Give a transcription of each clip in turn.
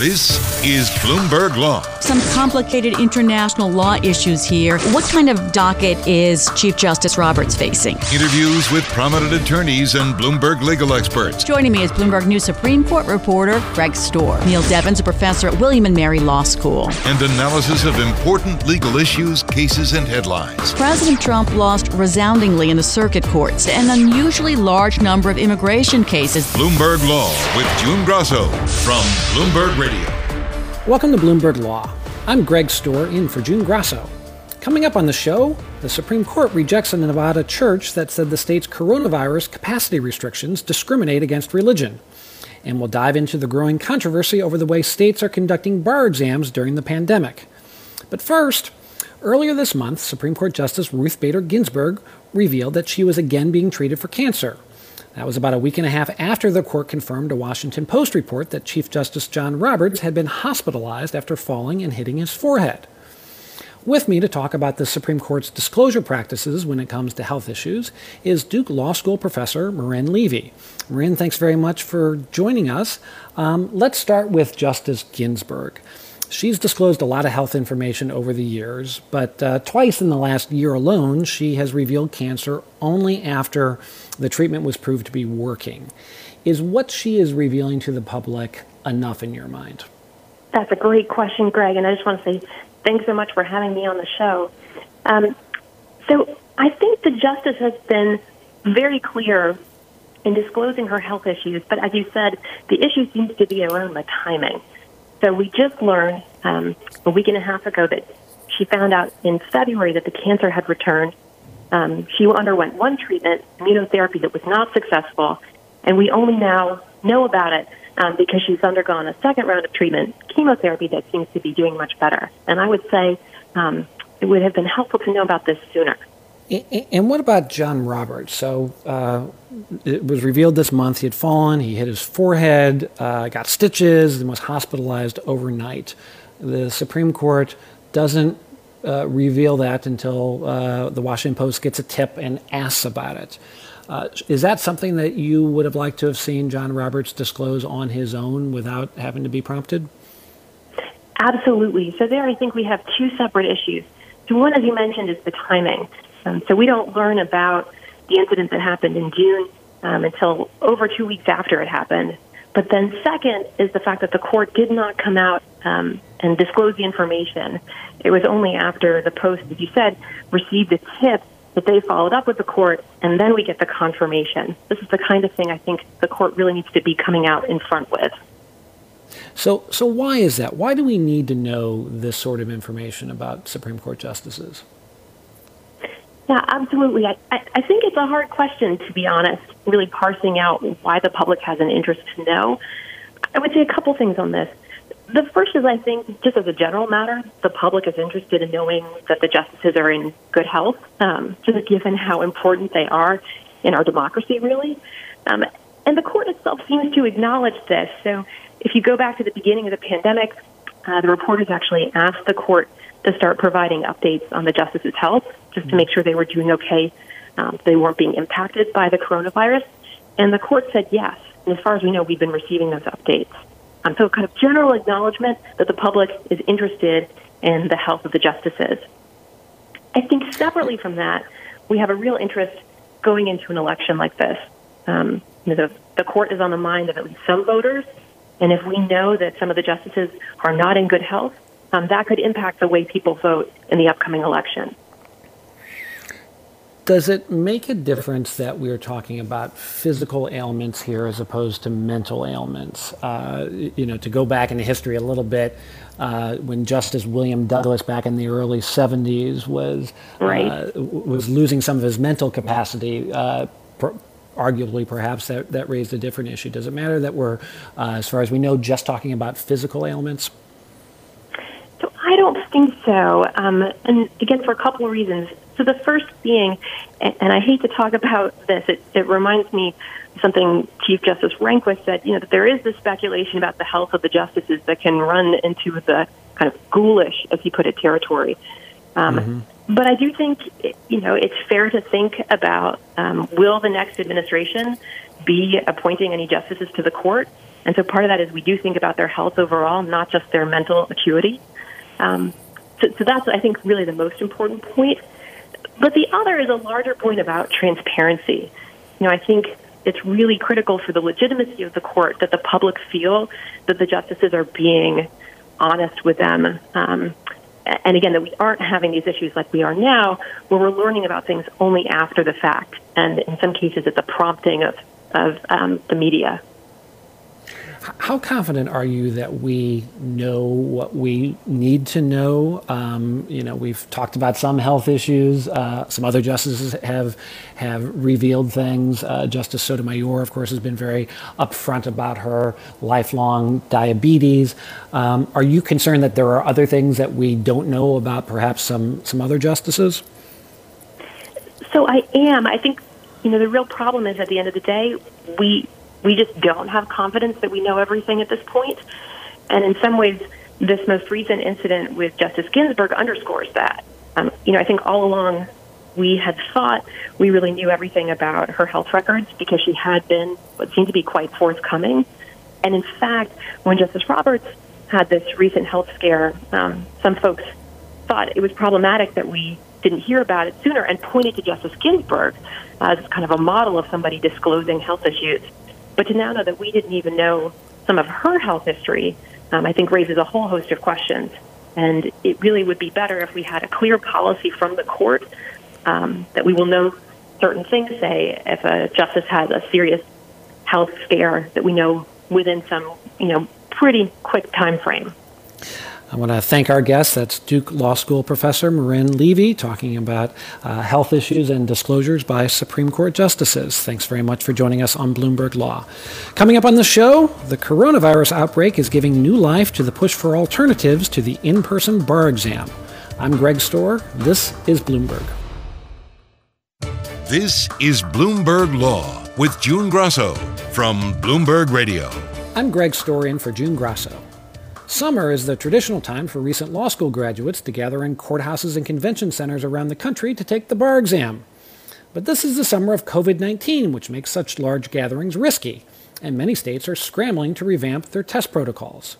This is Bloomberg Law. Some complicated international law issues here. What kind of docket is Chief Justice Roberts facing? Interviews with prominent attorneys and Bloomberg legal experts. Joining me is Bloomberg News Supreme Court reporter Greg Stohr. Neal Devins, a professor at William and Mary Law School. And analysis of important legal issues, cases, and headlines. President Trump lost resoundingly in the circuit courts an unusually large number of immigration cases. Bloomberg Law with June Grasso from Bloomberg Radio. Welcome to Bloomberg Law. I'm Greg Stohr in for June Grasso. Coming up on the show, the Supreme Court rejects a Nevada church that said the state's coronavirus capacity restrictions discriminate against religion. And we'll dive into the growing controversy over the way states are conducting bar exams during the pandemic. But first, earlier this month, Supreme Court Justice Ruth Bader Ginsburg revealed that she was again being treated for cancer. That was about a week and a half after the court confirmed a Washington Post report that Chief Justice John Roberts had been hospitalized after falling and hitting his forehead. With me to talk about the Supreme Court's disclosure practices when it comes to health issues is Duke Law School professor Marin Levy. Marin, thanks very much for joining us. Um, let's start with Justice Ginsburg. She's disclosed a lot of health information over the years, but uh, twice in the last year alone, she has revealed cancer only after the treatment was proved to be working. Is what she is revealing to the public enough in your mind? That's a great question, Greg, and I just want to say thanks so much for having me on the show. Um, so I think the justice has been very clear in disclosing her health issues, but as you said, the issue seems to be around the timing. So we just learned um, a week and a half ago that she found out in February that the cancer had returned. Um, she underwent one treatment, immunotherapy, that was not successful, and we only now know about it um, because she's undergone a second round of treatment, chemotherapy, that seems to be doing much better. And I would say um, it would have been helpful to know about this sooner. And what about John Roberts? So uh, it was revealed this month he had fallen, he hit his forehead, uh, got stitches, and was hospitalized overnight. The Supreme Court doesn't uh, reveal that until uh, the Washington Post gets a tip and asks about it. Uh, is that something that you would have liked to have seen John Roberts disclose on his own without having to be prompted? Absolutely. So there, I think we have two separate issues. So one, as you mentioned, is the timing. Um, so we don't learn about the incident that happened in June um, until over two weeks after it happened. But then, second is the fact that the court did not come out um, and disclose the information. It was only after the Post, as you said, received a tip that they followed up with the court, and then we get the confirmation. This is the kind of thing I think the court really needs to be coming out in front with. So, so why is that? Why do we need to know this sort of information about Supreme Court justices? Yeah, absolutely. I, I think it's a hard question, to be honest, really parsing out why the public has an interest to know. I would say a couple things on this. The first is, I think, just as a general matter, the public is interested in knowing that the justices are in good health, um, just given how important they are in our democracy, really. Um, and the court itself seems to acknowledge this. So if you go back to the beginning of the pandemic, uh, the reporters actually asked the court to start providing updates on the justices' health, just to make sure they were doing okay, um, they weren't being impacted by the coronavirus. And the court said yes. And as far as we know, we've been receiving those updates. Um, so, kind of general acknowledgement that the public is interested in the health of the justices. I think separately from that, we have a real interest going into an election like this. Um, the, the court is on the mind of at least some voters, and if we know that some of the justices are not in good health, um, that could impact the way people vote in the upcoming election. Does it make a difference that we're talking about physical ailments here as opposed to mental ailments? Uh, you know, to go back in history a little bit, uh, when Justice William Douglas back in the early 70s was right. uh, was losing some of his mental capacity. Uh, per- arguably, perhaps that, that raised a different issue. Does it matter that we're, uh, as far as we know, just talking about physical ailments? I don't think so. Um, and again, for a couple of reasons. So the first being, and I hate to talk about this, it, it reminds me something Chief Justice Rehnquist said, you know, that there is this speculation about the health of the justices that can run into the kind of ghoulish, as he put it, territory. Um, mm-hmm. But I do think, you know, it's fair to think about um, will the next administration be appointing any justices to the court? And so part of that is we do think about their health overall, not just their mental acuity. Um, so, so that's, I think, really the most important point. But the other is a larger point about transparency. You know, I think it's really critical for the legitimacy of the court that the public feel that the justices are being honest with them. Um, and again, that we aren't having these issues like we are now, where we're learning about things only after the fact. And in some cases, it's a prompting of, of um, the media. How confident are you that we know what we need to know? Um, you know, we've talked about some health issues. Uh, some other justices have have revealed things. Uh, Justice Sotomayor, of course, has been very upfront about her lifelong diabetes. Um, are you concerned that there are other things that we don't know about, perhaps some some other justices? So I am. I think you know the real problem is at the end of the day we we just don't have confidence that we know everything at this point. And in some ways, this most recent incident with Justice Ginsburg underscores that. Um, you know, I think all along we had thought we really knew everything about her health records because she had been what seemed to be quite forthcoming. And in fact, when Justice Roberts had this recent health scare, um, some folks thought it was problematic that we didn't hear about it sooner and pointed to Justice Ginsburg as kind of a model of somebody disclosing health issues. But to now know that we didn't even know some of her health history, um, I think raises a whole host of questions. And it really would be better if we had a clear policy from the court um, that we will know certain things. Say, if a justice has a serious health scare, that we know within some, you know, pretty quick time frame. I want to thank our guest. That's Duke Law School professor Marin Levy talking about uh, health issues and disclosures by Supreme Court justices. Thanks very much for joining us on Bloomberg Law. Coming up on the show, the coronavirus outbreak is giving new life to the push for alternatives to the in person bar exam. I'm Greg Stohr. This is Bloomberg. This is Bloomberg Law with June Grasso from Bloomberg Radio. I'm Greg Stohr in for June Grasso. Summer is the traditional time for recent law school graduates to gather in courthouses and convention centers around the country to take the bar exam. But this is the summer of COVID 19, which makes such large gatherings risky, and many states are scrambling to revamp their test protocols.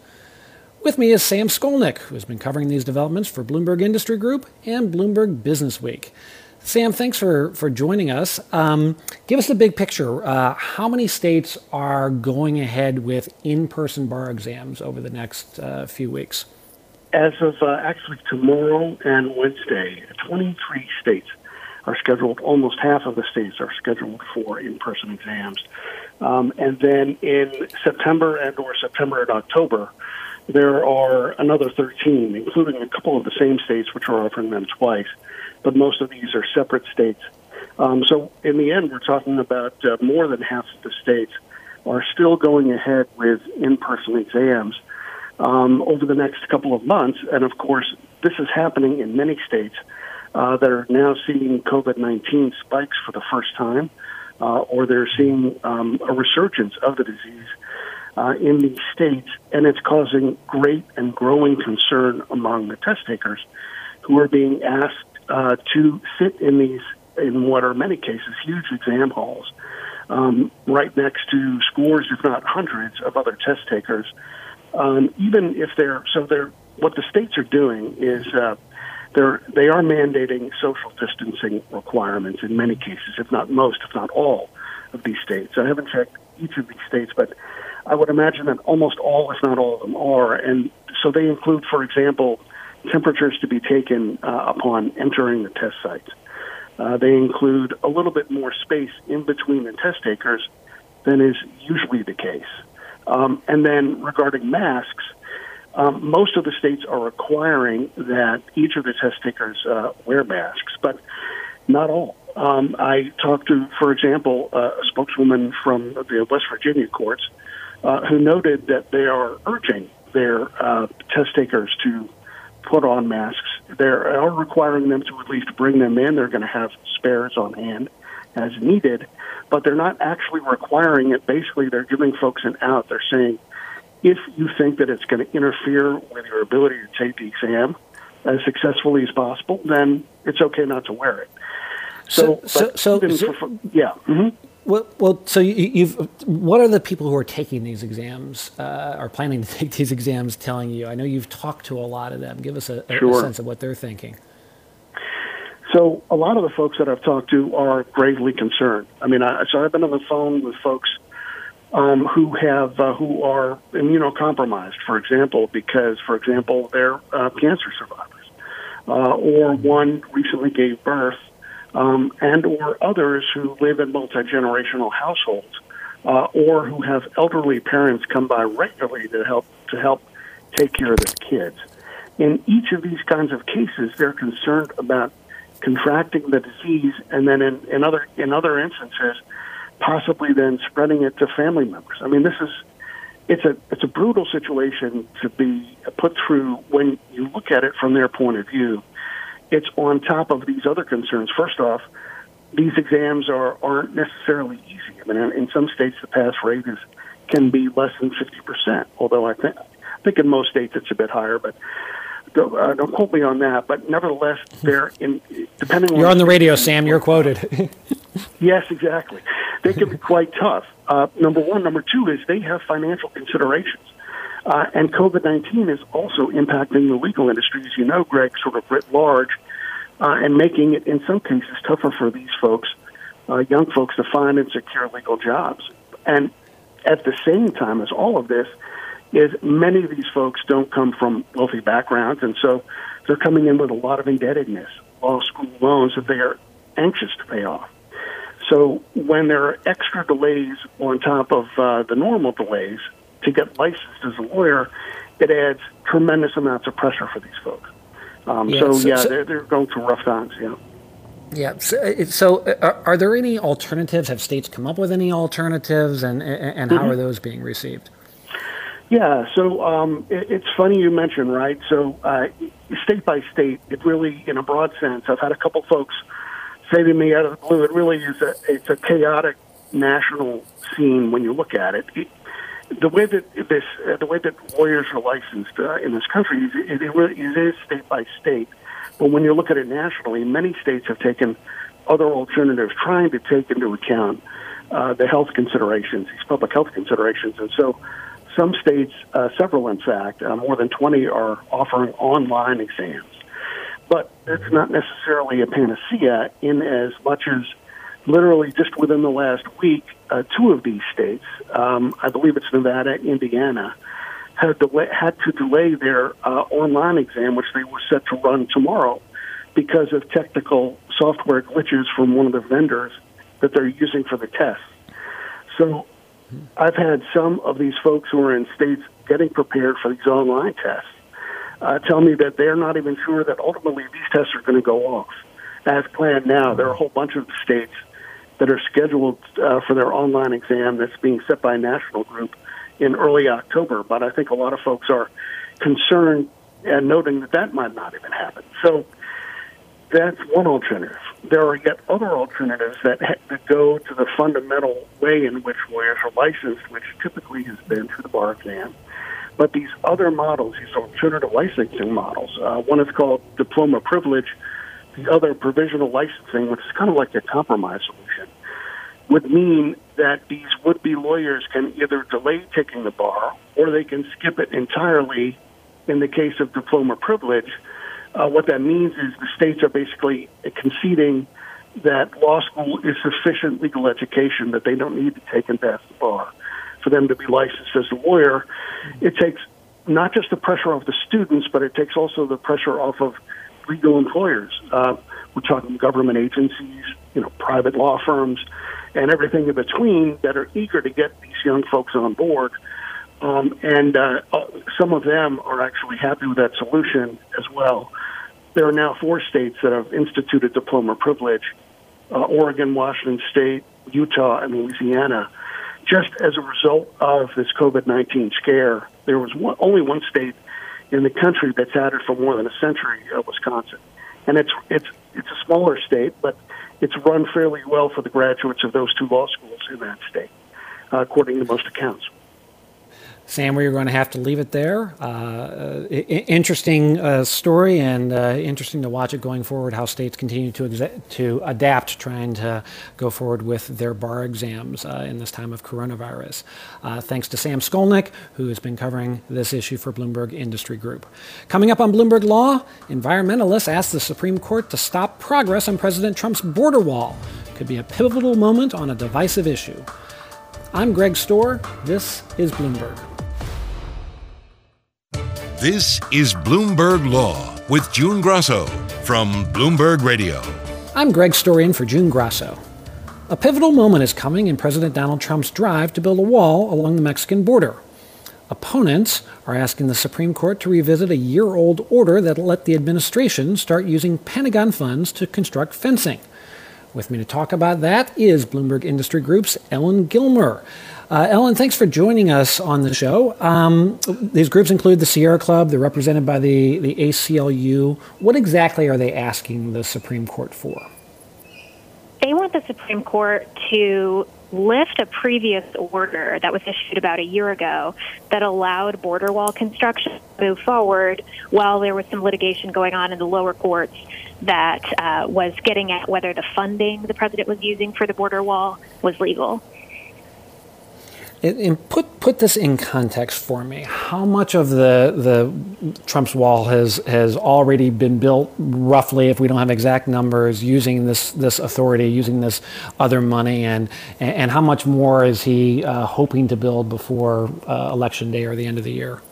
With me is Sam Skolnick, who has been covering these developments for Bloomberg Industry Group and Bloomberg Business Week. Sam, thanks for, for joining us. Um, give us the big picture. Uh, how many states are going ahead with in person bar exams over the next uh, few weeks? As of uh, actually tomorrow and Wednesday, 23 states are scheduled, almost half of the states are scheduled for in person exams. Um, and then in September and or September and October, there are another 13, including a couple of the same states which are offering them twice but most of these are separate states. Um, so in the end, we're talking about uh, more than half of the states are still going ahead with in-person exams um, over the next couple of months. And of course, this is happening in many states uh, that are now seeing COVID-19 spikes for the first time, uh, or they're seeing um, a resurgence of the disease. Uh, in these states, and it's causing great and growing concern among the test takers who are being asked uh, to sit in these, in what are many cases huge exam halls, um, right next to scores, if not hundreds, of other test takers. Um, even if they're so, they're what the states are doing is uh, they're they are mandating social distancing requirements in many cases, if not most, if not all, of these states. I haven't checked each of these states, but I would imagine that almost all, if not all of them, are. And so they include, for example, temperatures to be taken uh, upon entering the test sites. Uh, they include a little bit more space in between the test takers than is usually the case. Um, and then regarding masks, um, most of the states are requiring that each of the test takers uh, wear masks, but not all. Um, I talked to, for example, uh, a spokeswoman from the West Virginia courts uh, who noted that they are urging their uh, test takers to put on masks. They are requiring them to at least bring them in. They're going to have spares on hand as needed, but they're not actually requiring it. Basically, they're giving folks an out. They're saying, if you think that it's going to interfere with your ability to take the exam as successfully as possible, then it's okay not to wear it. So, so, so, so, for, yeah. Mm-hmm. Well, well, so you, have what are the people who are taking these exams, uh, are planning to take these exams, telling you? I know you've talked to a lot of them. Give us a, a, sure. a sense of what they're thinking. So, a lot of the folks that I've talked to are gravely concerned. I mean, I, so I've been on the phone with folks um, who have uh, who are immunocompromised, for example, because, for example, they're uh, cancer survivors, uh, or one recently gave birth um, and or others who live in multi-generational households uh, or who have elderly parents come by regularly to help to help take care of their kids. In each of these kinds of cases, they're concerned about contracting the disease, and then in, in other in other instances, possibly then spreading it to family members. I mean, this is it's a it's a brutal situation to be put through when you look at it from their point of view it's on top of these other concerns. First off, these exams are aren't necessarily easy. I mean, in some states, the pass rate is can be less than fifty percent. Although I think I think in most states it's a bit higher, but don't, uh, don't quote me on that. But nevertheless, they're in depending. On. You're on, on the radio, Sam. You're quoted. yes, exactly. They can be quite tough. Uh, number one, number two is they have financial considerations. Uh, and COVID 19 is also impacting the legal industry, as you know, Greg, sort of writ large, uh, and making it, in some cases, tougher for these folks, uh, young folks, to find and secure legal jobs. And at the same time as all of this, is many of these folks don't come from wealthy backgrounds, and so they're coming in with a lot of indebtedness, law school loans that they are anxious to pay off. So when there are extra delays on top of uh, the normal delays, to get licensed as a lawyer, it adds tremendous amounts of pressure for these folks. Um, yeah, so, so, yeah, so, they're, they're going through rough times. Yeah. Yeah. So, uh, so uh, are, are, there any alternatives? Have states come up with any alternatives, and and, how mm-hmm. are those being received? Yeah. So um, it, it's funny you mentioned right. So uh, state by state, it really, in a broad sense, I've had a couple folks say to me out of the blue, it really is a it's a chaotic national scene when you look at it. The way that this, uh, the way that lawyers are licensed uh, in this country, is, it, it, really, it is state by state. But when you look at it nationally, many states have taken other alternatives, trying to take into account uh, the health considerations, these public health considerations, and so some states, uh, several in fact, uh, more than 20, are offering online exams. But it's not necessarily a panacea in as much as literally just within the last week, uh, two of these states, um, I believe it's Nevada, Indiana, had, delay, had to delay their uh, online exam, which they were set to run tomorrow, because of technical software glitches from one of the vendors that they're using for the test. So I've had some of these folks who are in states getting prepared for these online tests uh, tell me that they're not even sure that ultimately these tests are going to go off as planned now. There are a whole bunch of states that are scheduled uh, for their online exam that's being set by a national group in early October. But I think a lot of folks are concerned and noting that that might not even happen. So that's one alternative. There are yet other alternatives that, ha- that go to the fundamental way in which lawyers are licensed, which typically has been through the bar exam. But these other models, these alternative licensing models, uh, one is called diploma privilege, the other provisional licensing, which is kind of like a compromise solution, would mean that these would be lawyers can either delay taking the bar or they can skip it entirely in the case of diploma privilege. Uh, what that means is the states are basically conceding that law school is sufficient legal education that they don't need to take and pass the bar for them to be licensed as a lawyer. It takes not just the pressure off the students, but it takes also the pressure off of legal employers. Uh, we're talking government agencies, you know, private law firms, and everything in between that are eager to get these young folks on board. Um, and uh, uh, some of them are actually happy with that solution as well. There are now four states that have instituted diploma privilege uh, Oregon, Washington State, Utah, and Louisiana. Just as a result of this COVID 19 scare, there was one, only one state in the country that's had it for more than a century, uh, Wisconsin. And it's it's it's a smaller state, but it's run fairly well for the graduates of those two law schools in that state, uh, according to most accounts. Sam, we're going to have to leave it there. Uh, interesting uh, story and uh, interesting to watch it going forward, how states continue to, exa- to adapt, trying to go forward with their bar exams uh, in this time of coronavirus. Uh, thanks to Sam Skolnick, who has been covering this issue for Bloomberg Industry Group. Coming up on Bloomberg Law, environmentalists ask the Supreme Court to stop progress on President Trump's border wall. Could be a pivotal moment on a divisive issue. I'm Greg Stohr. This is Bloomberg. This is Bloomberg Law with June Grasso from Bloomberg Radio. I'm Greg Stohr in for June Grasso. A pivotal moment is coming in President Donald Trump's drive to build a wall along the Mexican border. Opponents are asking the Supreme Court to revisit a year old order that let the administration start using Pentagon funds to construct fencing. With me to talk about that is Bloomberg Industry Group's Ellen Gilmer. Uh, Ellen, thanks for joining us on the show. Um, these groups include the Sierra Club. They're represented by the, the ACLU. What exactly are they asking the Supreme Court for? They want the Supreme Court to lift a previous order that was issued about a year ago that allowed border wall construction to move forward while there was some litigation going on in the lower courts that uh, was getting at whether the funding the president was using for the border wall was legal. Put put this in context for me. How much of the the Trump's wall has has already been built, roughly, if we don't have exact numbers, using this this authority, using this other money, and and how much more is he uh, hoping to build before uh, election day or the end of the year?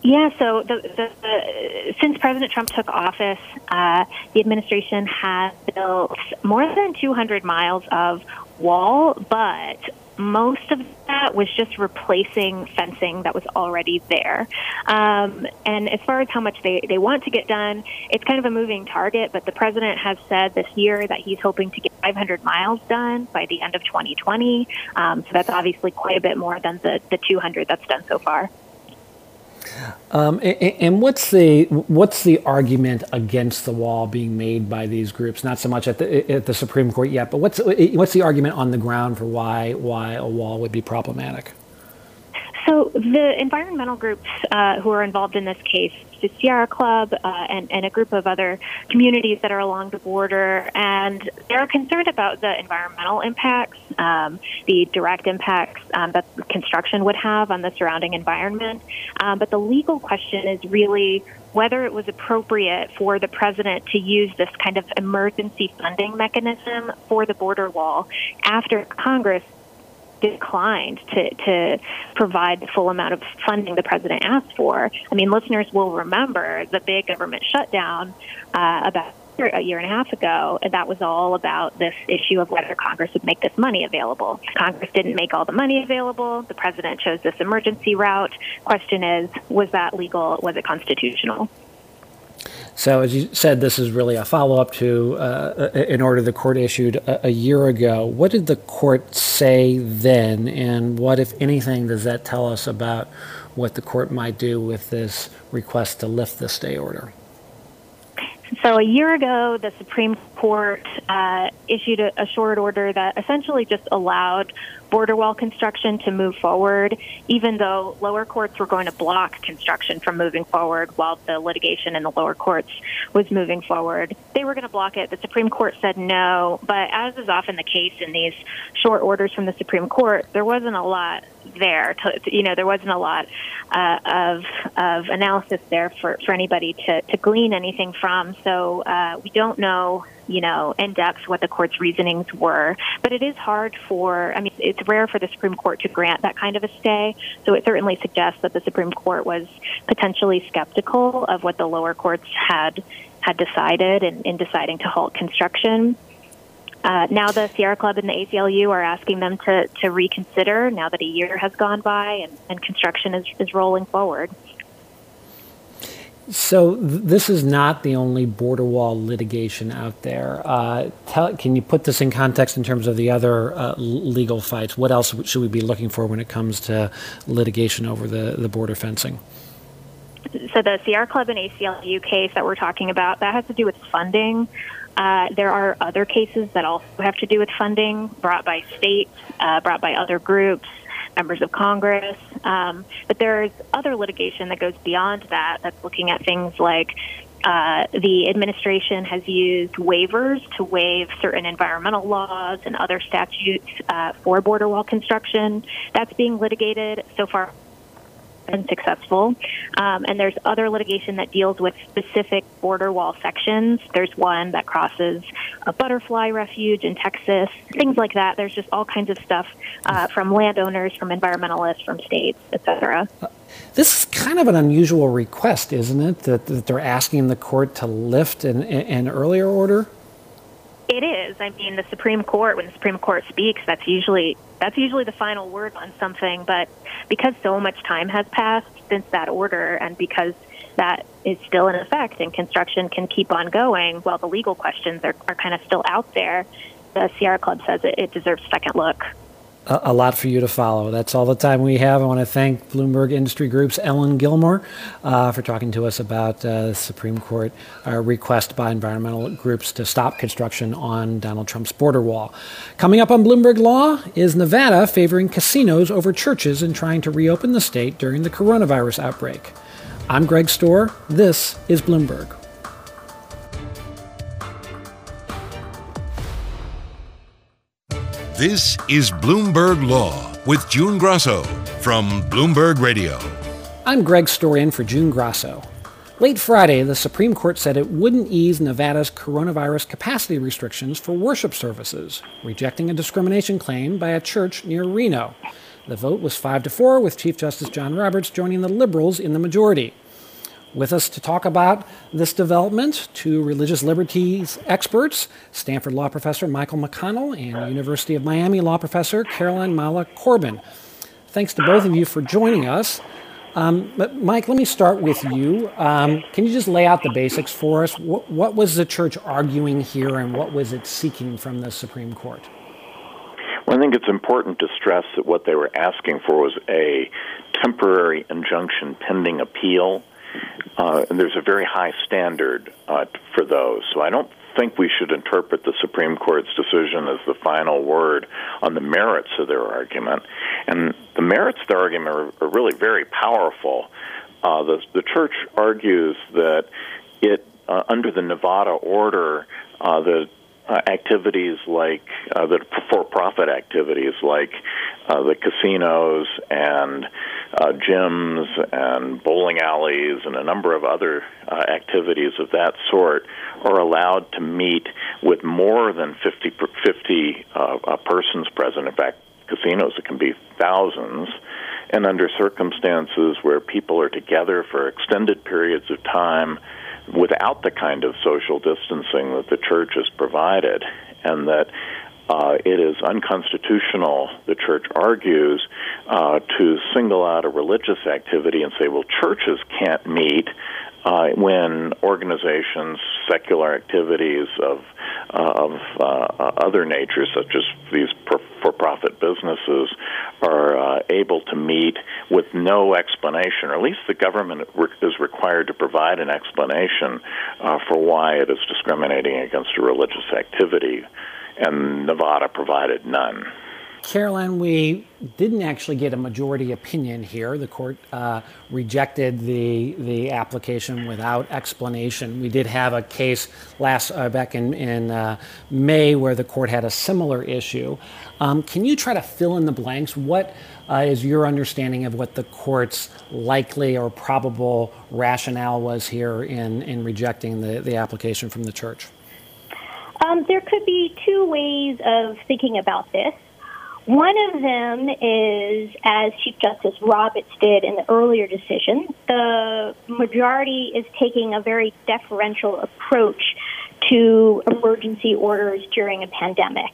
Yeah, so the, the, the, since President Trump took office, uh, the administration has built more than 200 miles of wall, but most of that was just replacing fencing that was already there. Um, and as far as how much they, they want to get done, it's kind of a moving target, but the president has said this year that he's hoping to get 500 miles done by the end of 2020. Um, so that's obviously quite a bit more than the, the 200 that's done so far. Um, and, and, what's the what's the argument against the wall being made by these groups? Not so much at the at the Supreme Court yet, but what's what's the argument on the ground for why why a wall would be problematic? So the environmental groups uh, who are involved in this case, the Sierra Club uh, and, and, a group of other communities that are along the border, and they're concerned about the environmental impacts, um, the direct impacts um, that construction would have on the surrounding environment. Um, but the legal question is really whether it was appropriate for the president to use this kind of emergency funding mechanism for the border wall after Congress declined to, to provide the full amount of funding the president asked for. I mean, listeners will remember the big government shutdown uh, about a year and a half ago, and that was all about this issue of whether Congress would make this money available. Congress didn't make all the money available. The president chose this emergency route. Question is, was that legal? Was it constitutional? So, as you said, this is really a follow up to uh, an order the court issued a, a, year ago. What did the court say then, and what, if anything, does that tell us about what the court might do with this request to lift the stay order? So, a year ago, the Supreme Court uh, issued a, a short order that essentially just allowed border wall construction to move forward, even though lower courts were going to block construction from moving forward while the litigation in the lower courts was moving forward. They were going to block it. The Supreme Court said no, but as is often the case in these short orders from the Supreme Court, there wasn't a lot there. To, you know, there wasn't a lot uh, of of analysis there for, for anybody to, to glean anything from. So uh, we don't know you know, in depth what the court's reasonings were. But it is hard for, I mean, it's rare for the Supreme Court to grant that kind of a stay. So it certainly suggests that the Supreme Court was potentially skeptical of what the lower courts had had decided in, in deciding to halt construction. Uh, now the Sierra Club and the ACLU are asking them to, to reconsider now that a year has gone by and, and construction is, is rolling forward. So th- this is not the only border wall litigation out there. Uh, tell, can you put this in context in terms of the other uh, legal fights? What else should we be looking for when it comes to litigation over the, the border fencing? So the Sierra Club and ACLU case that we're talking about that has to do with funding. Uh, there are other cases that also have to do with funding brought by states, uh, brought by other groups members of Congress. Um, but there's other litigation that goes beyond that, that's looking at things like uh, the administration has used waivers to waive certain environmental laws and other statutes uh, for border wall construction. That's being litigated so far been successful. Um, and there's other litigation that deals with specific border wall sections. There's one that crosses a butterfly refuge in Texas, things like that. There's just all kinds of stuff uh, from landowners, from environmentalists, from states, etc. This is kind of an unusual request, isn't it? That, that they're asking the court to lift an, an earlier order. It is. I mean, the Supreme Court, when the Supreme Court speaks, that's usually that's usually the final word on something. But because so much time has passed since that order, and because that is still in effect and construction can keep on going while the legal questions are, are kind of still out there, the Sierra Club says it, it deserves second look a, lot for you to follow. That's all the time we have. I want to thank Bloomberg Industry Group's Ellen Gilmer uh, for talking to us about uh, the Supreme Court uh, request by environmental groups to stop construction on Donald Trump's border wall. Coming up on Bloomberg Law is Nevada favoring casinos over churches in trying to reopen the state during the coronavirus outbreak. I'm Greg Stohr. This is Bloomberg. This is Bloomberg Law with June Grasso from Bloomberg Radio. I'm Greg Stohr in for June Grasso. Late Friday, the Supreme Court said it wouldn't ease Nevada's coronavirus capacity restrictions for worship services, rejecting a discrimination claim by a church near Reno. The vote was 5 to 4, with Chief Justice John Roberts joining the liberals in the majority. With us to talk about this development, two religious liberties experts, Stanford law professor Michael McConnell and University of Miami law professor Caroline Mala Corbin. Thanks to both of you for joining us. Um, but Mike, let me start with you. Um, can you just lay out the basics for us? What, what was the church arguing here, and what was it seeking from the Supreme Court? Well, I think it's important to stress that what they were asking for was a temporary injunction pending appeal uh, and there's a very high standard uh, for those. So I don't think we should interpret the Supreme Court's decision as the final word on the merits of their argument. And the merits of their argument are, are really very powerful. Uh, the, the church argues that it, uh, under the Nevada order, uh, the uh, activities like uh, the for-profit activities like uh, the casinos and uh, gyms and bowling alleys and a number of other uh, activities of that sort are allowed to meet with more than 50, 50 uh, persons present. In fact, casinos it can be thousands and under circumstances where people are together for extended periods of time without the kind of social distancing that the church has provided, and that uh, it is unconstitutional, the church argues, uh, to single out a religious activity and say, well, churches can't meet uh, when organizations, secular activities of uh, of uh, other natures, such as these for-profit businesses, are uh, able to meet with no explanation, or at least the government is required to provide an explanation for why it is discriminating against a religious activity, and Nevada provided none. Caroline, we didn't actually get a majority opinion here. The court uh, rejected the the application without explanation. We did have a case last uh, back in in uh, May where the court had a similar issue. Um, can you try to fill in the blanks? What uh, is your understanding of what the court's likely or probable rationale was here in in rejecting the the application from the church? Um, there could be two ways of thinking about this. One of them is, as Chief Justice Roberts did in the earlier decision, the majority is taking a very deferential approach to emergency orders during a pandemic.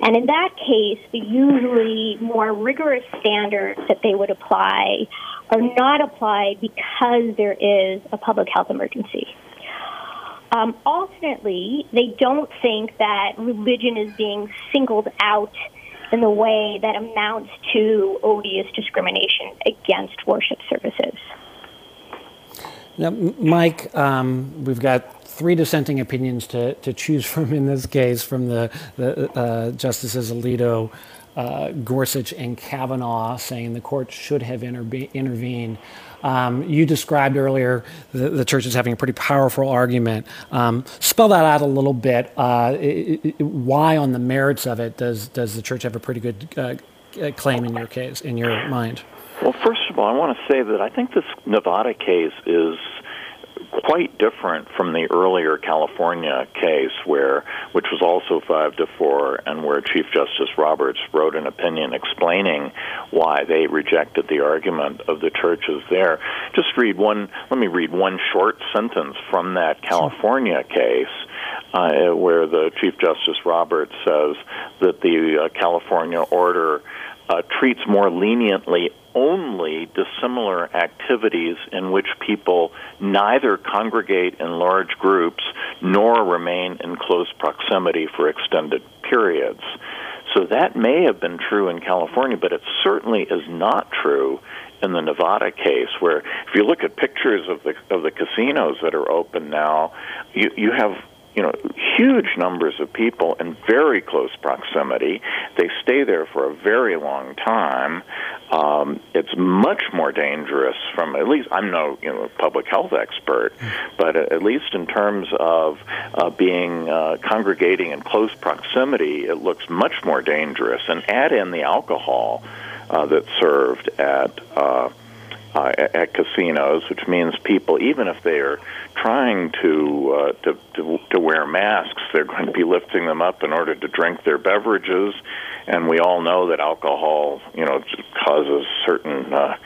And in that case, the usually more rigorous standards that they would apply are not applied because there is a public health emergency. Um, alternately, they don't think that religion is being singled out in the way that amounts to odious discrimination against worship services. Now, Mike, um, we've got three dissenting opinions to, to choose from in this case from the, the uh, Justices Alito, uh, Gorsuch and Kavanaugh, saying the court should have interbe- intervened. Um, you described earlier the, the, church is having a pretty powerful argument. Um, spell that out a little bit. Uh, it, it, why, on the merits of it, does does the church have a pretty good uh, claim in your case, in your mind? Well, first of all, I want to say that I think this Nevada case is quite different from the earlier California case, where which was also five to four, and where Chief Justice Roberts wrote an opinion explaining why they rejected the argument of the churches there. Just read one. Let me read one short sentence from that California case. Uh, where the Chief Justice Roberts says that the uh, California order uh, treats more leniently only dissimilar activities in which people neither congregate in large groups nor remain in close proximity for extended periods. So that may have been true in California, but it certainly is not true in the Nevada case, where if you look at pictures of the of the casinos that are open now, you you have you know, huge numbers of people in very close proximity. They stay there for a very long time. Um, it's much more dangerous from at least I'm no you know public health expert, but at least in terms of uh, being uh, congregating in close proximity, it looks much more dangerous. And add in the alcohol uh, that's served at. Uh, uh, at casinos, which means people, even if they are trying to, uh, to, to to wear masks, they're going to be lifting them up in order to drink their beverages, and we all know that alcohol, you know, causes certain uh,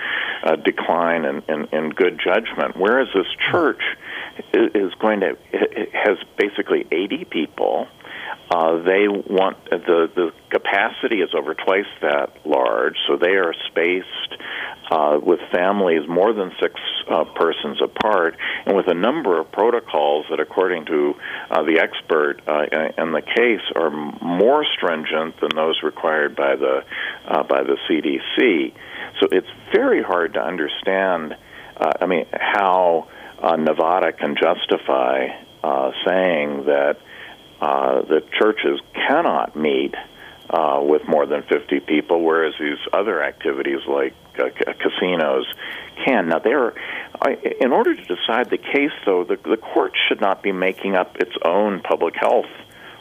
uh, decline in, in, in good judgment. Whereas this church is going to it has basically 80 people. Uh, they want the the capacity is over twice that large, so they are spaced uh, with families more than six uh, persons apart, and with a number of protocols that, according to uh, the expert uh, in the case, are more stringent than those required by the uh, by the CDC. So it's very hard to understand. Uh, I mean, how Nevada can justify saying that the churches cannot meet uh, with more than 50 people, whereas these other activities like uh, casinos can. Now, there, in order to decide the case, though, the, the court should not be making up its own public health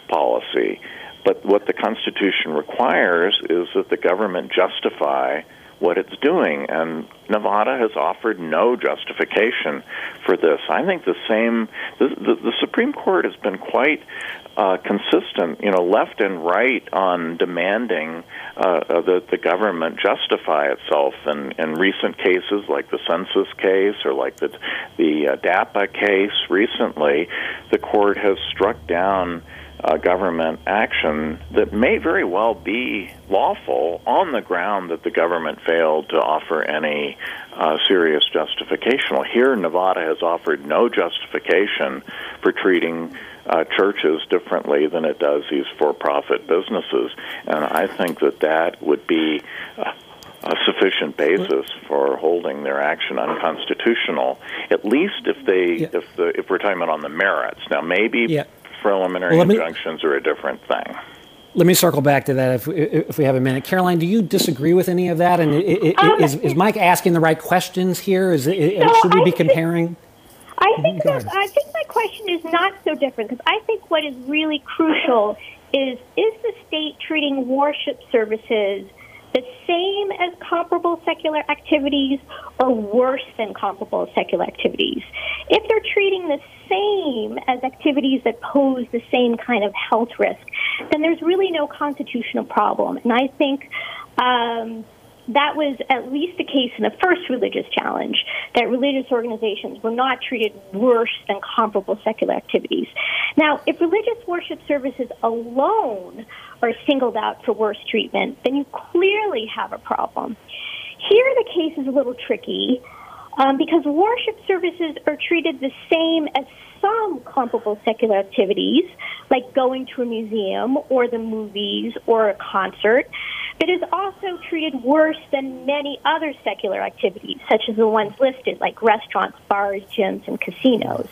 policy. But what the Constitution requires is that the government justify what it's doing, and Nevada has offered no justification for this. I think the same. The, the, the Supreme Court has been quite uh, consistent, you know, left and right on demanding uh, that the government justify itself. In, in recent cases, like the census case or like the the uh, DACA case recently, the court has struck down uh, government action that may very well be lawful on the ground that the government failed to offer any uh, serious justification. Well, here, Nevada has offered no justification for treating uh, churches differently than it does these for-profit businesses, and I think that that would be. a sufficient basis for holding their action unconstitutional. At least if they, yeah. if the, if we're talking about on the merits. Now, maybe yeah preliminary well, me, injunctions are a different thing. Let me circle back to that if, if we have a minute. Caroline, do you disagree with any of that? And um, is, is Mike asking the right questions here? Is it, no, should we be comparing? I think that, I think my question is not so different because I think what is really crucial is is the state treating worship services the same as comparable secular activities or worse than comparable secular activities. If they're treating the same as activities that pose the same kind of health risk, then there's really no constitutional problem. And I think um, that was at least the case in the first religious challenge, that religious organizations were not treated worse than comparable secular activities. Now, if religious worship services alone are singled out for worse treatment, then you clearly have a problem. Here, the case is a little tricky um, because worship services are treated the same as some comparable secular activities, like going to a museum or the movies or a concert, but is also treated worse than many other secular activities, such as the ones listed, like restaurants, bars, gyms, and casinos.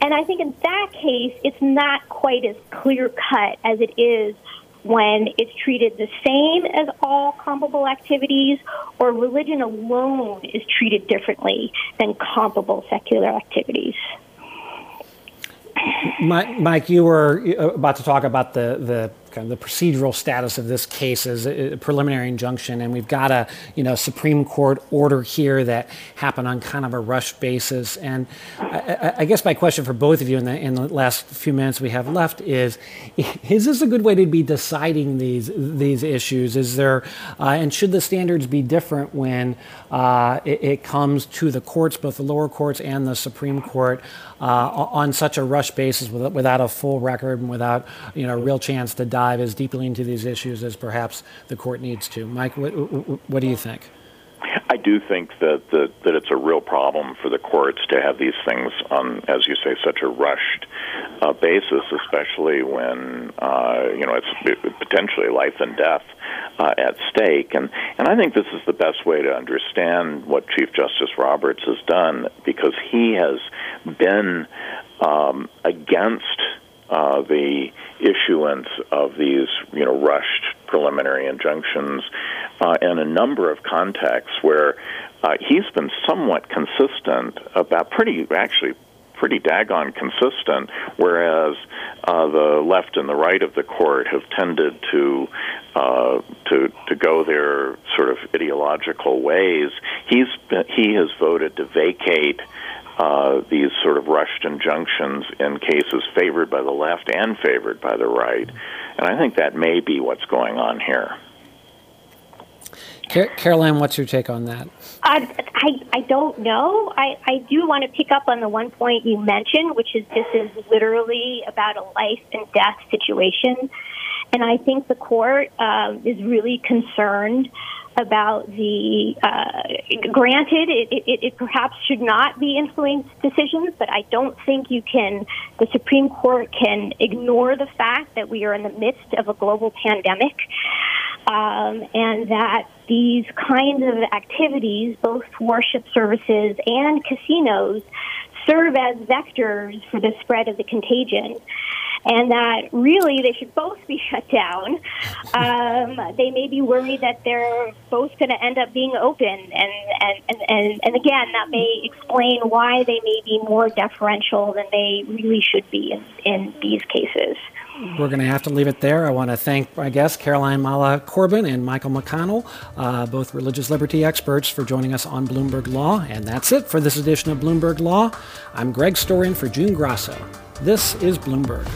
And I think in that case, it's not quite as clear cut as it is when it's treated the same as all comparable activities, or religion alone is treated differently than comparable secular activities. Mike, you were uh, about to talk about the, the kind of the procedural status of this case as a preliminary injunction, and we've got a you know Supreme Court order here that happened on kind of a rush basis. And I, I guess my question for both of you in the in the last few minutes we have left is: Is this a good way to be deciding these these issues? Is there uh, and should the standards be different when uh, it, it, comes to the courts, both the lower courts and the Supreme Court, uh, on such a rush basis without a full record and without you know a real chance to dive? Dive as deeply into these issues as perhaps the court needs to. Mike, what, what do you think? I do think that, that that it's a real problem for the courts to have these things on, as you say, such a rushed uh, basis, especially when uh, you know it's potentially life and death uh, at stake. And and I think this is the best way to understand what Chief Justice Roberts has done because he has been um, against uh, the issuance of these, you know, rushed preliminary injunctions uh, in a number of contexts where uh, he's been somewhat consistent about pretty, actually, pretty daggone consistent, whereas uh, the left and the right of the court have tended to uh, to to go their sort of ideological ways. He's been, he has voted to vacate uh, these sort of rushed injunctions in cases favored by the left and favored by the right. And I think that may be what's going on here. Caroline, what's your take on that? I, I, I don't know. I, I do want to pick up on the one point you mentioned, which is this is literally about a life and death situation. And I think the court uh, is really concerned about the uh, granted it, it, it, perhaps should not be influenced decisions but i don't think you can the supreme court can ignore the fact that we are in the midst of a global pandemic um, and that these kinds of activities both worship services and casinos serve as vectors for the spread of the contagion and that really they should both be shut down. Um, they may be worried that they're both going to end up being open, and, and, and, and, again, that may explain why they may be more deferential than they really should be in, in these cases. We're going to have to leave it there. I want to thank my guests, Caroline Mala Corbin and Michael McConnell, uh, both religious liberty experts, for joining us on Bloomberg Law. And that's it for this edition of Bloomberg Law. I'm Greg Stohr in for June Grasso. This is Bloomberg.